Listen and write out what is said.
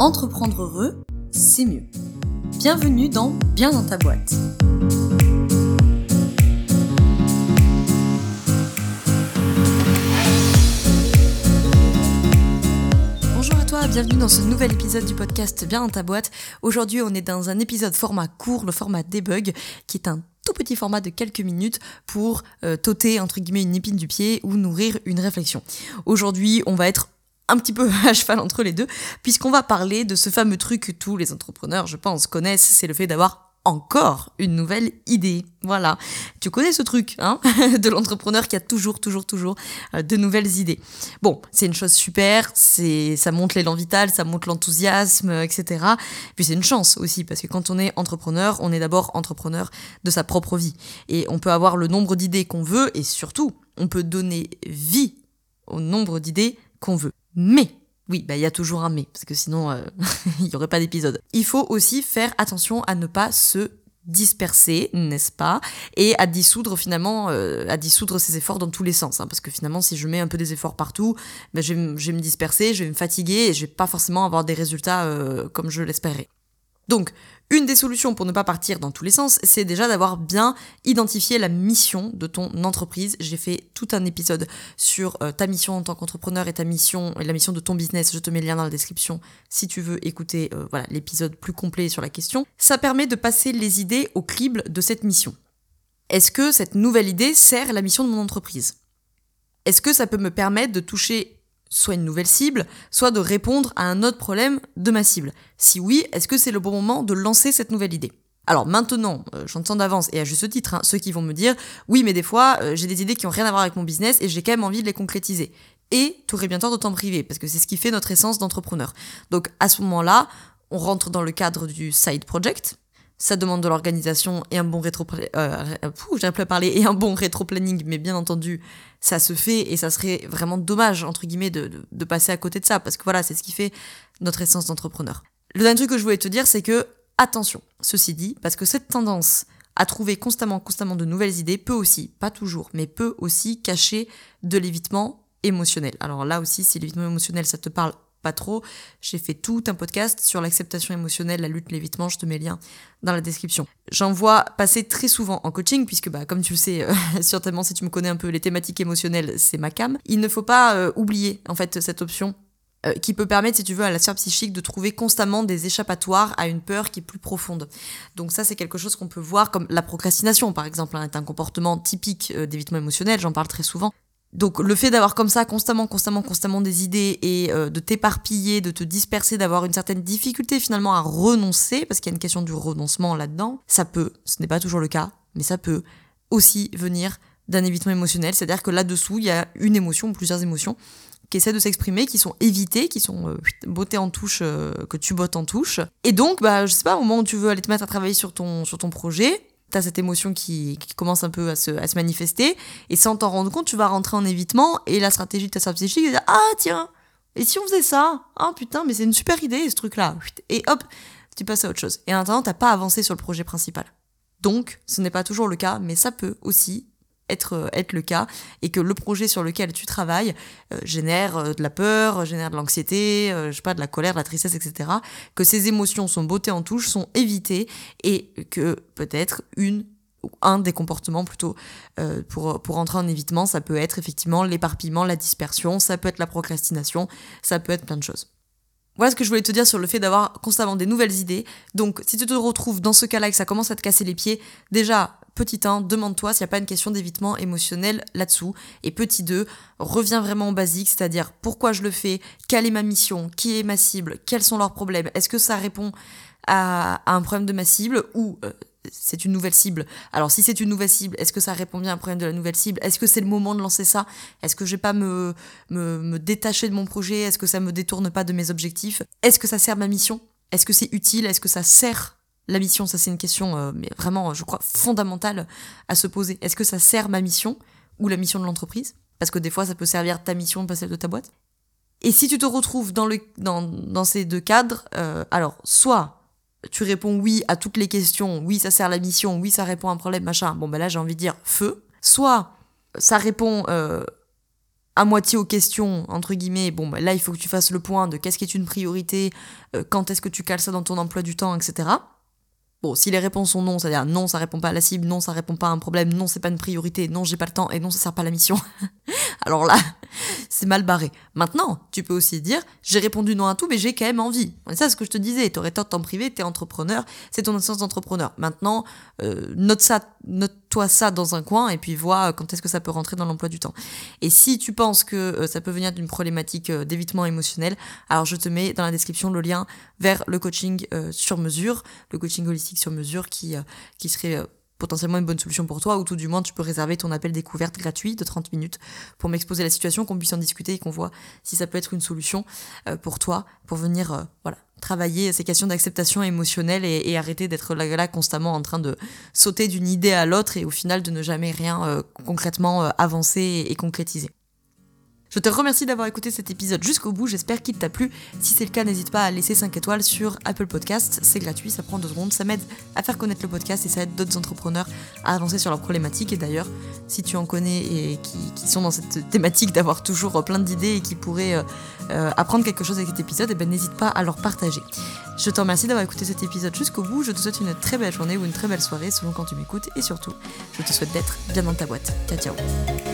Entreprendre heureux, c'est mieux. Bienvenue dans Bien dans ta boîte. Bonjour à toi, bienvenue dans ce nouvel épisode du podcast Bien dans ta boîte. Aujourd'hui, on est dans un épisode format court, le format debug, qui est un tout petit format de quelques minutes pour euh, t'ôter entre guillemets une épine du pied ou nourrir une réflexion. Aujourd'hui, on va être un petit peu à cheval entre les deux, puisqu'on va parler de ce fameux truc que tous les entrepreneurs, je pense, connaissent, c'est le fait d'avoir encore une nouvelle idée. Voilà. Tu connais ce truc, hein, de l'entrepreneur qui a toujours, toujours, toujours euh, de nouvelles idées. Bon, c'est une chose super, c'est, ça monte l'élan vital, ça monte l'enthousiasme, etc. puis c'est une chance aussi, parce que quand on est entrepreneur, on est d'abord entrepreneur de sa propre vie. Et on peut avoir le nombre d'idées qu'on veut, et surtout, on peut donner vie au nombre d'idées qu'on veut. Mais oui, bah il y a toujours un mais, parce que sinon euh, il n'y aurait pas d'épisode. Il faut aussi faire attention à ne pas se disperser, n'est-ce pas Et à dissoudre finalement, euh, à dissoudre ses efforts dans tous les sens. Hein, parce que finalement, si je mets un peu des efforts partout, bah, je, vais, me disperser, je vais me fatiguer et je vais pas forcément avoir des résultats euh, comme je l'espérais. Donc, une des solutions pour ne pas partir dans tous les sens, c'est déjà d'avoir bien identifié la mission de ton entreprise. J'ai fait tout un épisode sur euh, ta mission en tant qu'entrepreneur et ta mission et la mission de ton business. Je te mets le lien dans la description si tu veux écouter euh, l'épisode plus complet sur la question. Ça permet de passer les idées au crible de cette mission. Est-ce que cette nouvelle idée sert la mission de mon entreprise? Est-ce que ça peut me permettre de toucher soit une nouvelle cible, soit de répondre à un autre problème de ma cible. Si oui, est-ce que c'est le bon moment de lancer cette nouvelle idée? Alors maintenant, euh, j'entends d'avance, et à juste titre, hein, ceux qui vont me dire, oui mais des fois, euh, j'ai des idées qui ont rien à voir avec mon business et j'ai quand même envie de les concrétiser. Et tu aurais bien tort de t'en priver, parce que c'est ce qui fait notre essence d'entrepreneur. Donc à ce moment-là, on rentre dans le cadre du side project, ça demande de l'organisation et un bon rétro euh, plus parler et un bon rétro planning mais bien entendu ça se fait et ça serait vraiment dommage entre guillemets de, de, de passer à côté de ça. Parce que voilà c'est ce qui fait notre essence d'entrepreneur. Le dernier truc que je voulais te dire c'est que attention ceci dit parce que cette tendance à trouver constamment constamment de nouvelles idées peut aussi pas toujours mais peut aussi cacher de l'évitement émotionnel. Alors là aussi si l'évitement émotionnel ça te parle pas trop. J'ai fait tout un podcast sur l'acceptation émotionnelle, la lutte, l'évitement, je te mets le lien dans la description. J'en vois passer très souvent en coaching, puisque bah, comme tu le sais, euh, certainement si tu me connais un peu, les thématiques émotionnelles, c'est ma cam. Il ne faut pas euh, oublier en fait cette option euh, qui peut permettre, si tu veux, à la sphère psychique de trouver constamment des échappatoires à une peur qui est plus profonde. Donc ça, c'est quelque chose qu'on peut voir comme la procrastination, par exemple, hein, est un comportement typique d'évitement émotionnel, j'en parle très souvent. Donc le fait d'avoir comme ça constamment, constamment, constamment des idées et euh, de t'éparpiller, de te disperser, d'avoir une certaine difficulté finalement à renoncer, parce qu'il y a une question du renoncement là-dedans, ça peut, ce n'est pas toujours le cas, mais ça peut aussi venir d'un évitement émotionnel, c'est-à-dire que là-dessous, il y a une émotion, plusieurs émotions qui essaient de s'exprimer, qui sont évitées, qui sont euh, bottées en touche, euh, que tu bottes en touche. Et donc, bah, je sais pas, au moment où tu veux aller te mettre à travailler sur ton, sur ton projet, t'as cette émotion qui, commence un peu à se, manifester, et sans t'en rendre compte, tu vas rentrer en évitement, et la stratégie de ta stratégie, c'est ah tiens, et si on faisait ça? Ah putain, mais c'est une super idée ce truc-là. Et hop, tu passes à autre chose. Et en attendant, t'as pas avancé sur le projet principal. Donc, ce n'est pas toujours le cas, mais ça peut aussi être, euh, être le cas et que le projet sur lequel tu travailles euh, génère euh, de la peur, génère de l'anxiété, je sais pas, de la colère, de la tristesse, etc. Que ces émotions sont bottées en touche, sont évitées et que peut-être une un des comportements plutôt pour, pour entrer en évitement, ça peut être effectivement l'éparpillement, la dispersion, ça peut être la procrastination, ça peut être plein de choses. Voilà ce que je voulais te dire sur le fait d'avoir constamment des nouvelles idées. Donc, si tu te retrouves dans ce cas-là et que ça commence à te casser les pieds, déjà, Petit 1, demande-toi s'il n'y a pas une question d'évitement émotionnel là-dessous. Et petit 2, reviens vraiment au basique, c'est-à-dire pourquoi je le fais, quelle est ma mission, qui est ma cible, quels sont leurs problèmes, est-ce que ça répond à, un problème de ma cible ou euh, c'est une nouvelle cible? Alors si c'est une nouvelle cible, est-ce que ça répond bien à un problème de la nouvelle cible? Est-ce que c'est le moment de lancer ça? Est-ce que je vais pas me, me, me détacher de mon projet? Est-ce que ça me détourne pas de mes objectifs? Est-ce que ça sert ma mission? Est-ce que c'est utile? Est-ce que ça sert la mission, ça c'est une question euh, mais vraiment, je crois, fondamentale à se poser. Est-ce que ça sert ma mission ou la mission de l'entreprise? Parce que des fois, ça peut servir ta mission, pas celle de ta boîte. Et si tu te retrouves dans, le, dans, dans ces deux cadres, euh, alors soit tu réponds oui à toutes les questions, oui ça sert la mission, oui ça répond à un problème, machin, bon ben là j'ai envie de dire feu. Soit ça répond euh, à moitié aux questions, entre guillemets, bon, bah, là, il faut que tu fasses le point de qu'est-ce qui est une priorité, euh, quand est-ce que tu cales ça dans ton emploi du temps, etc. Bon, si les réponses sont non, c'est-à-dire non, ça répond pas à la cible, non, ça répond pas à un problème, non, c'est pas une priorité, non, j'ai pas le temps, et non, ça sert pas à la mission. Alors là, c'est mal barré. Maintenant, tu peux aussi dire, j'ai répondu non à tout, mais j'ai quand même envie. Et ça, c'est ce que je te disais, t'aurais tort de t'en priver, t'es entrepreneur, c'est ton essence d'entrepreneur. Maintenant, euh, note ça, note-toi ça dans un coin, et puis vois quand est-ce que ça peut rentrer dans l'emploi du temps. Et si tu penses que euh, ça peut venir d'une problématique euh, d'évitement émotionnel, alors je te mets dans la description le lien vers le coaching sur mesure, le coaching holistique sur mesure qui, qui serait potentiellement une bonne solution pour toi, ou tout du moins tu peux réserver ton appel découverte gratuit de 30 minutes pour m'exposer la situation, qu'on puisse en discuter et qu'on voit si ça peut être une solution euh, pour toi, pour venir euh, voilà, travailler ces questions d'acceptation émotionnelle et, arrêter d'être là, là, constamment en train de sauter d'une idée à l'autre et au final de ne jamais rien euh, concrètement avancer et concrétiser. Je te remercie d'avoir écouté cet épisode jusqu'au bout, j'espère qu'il t'a plu. Si c'est le cas, n'hésite pas à laisser 5 étoiles sur Apple Podcast, c'est gratuit, ça prend 2 secondes, ça m'aide à faire connaître le podcast et ça aide d'autres entrepreneurs à avancer sur leurs problématiques. Et d'ailleurs, si tu en connais et qui, sont dans cette thématique d'avoir toujours plein d'idées et qui pourraient euh, euh, apprendre quelque chose avec cet épisode, eh ben, n'hésite pas à leur partager. Je te remercie d'avoir écouté cet épisode jusqu'au bout, je te souhaite une très belle journée ou une très belle soirée selon quand tu m'écoutes et surtout, je te souhaite d'être bien dans ta boîte. Ciao ciao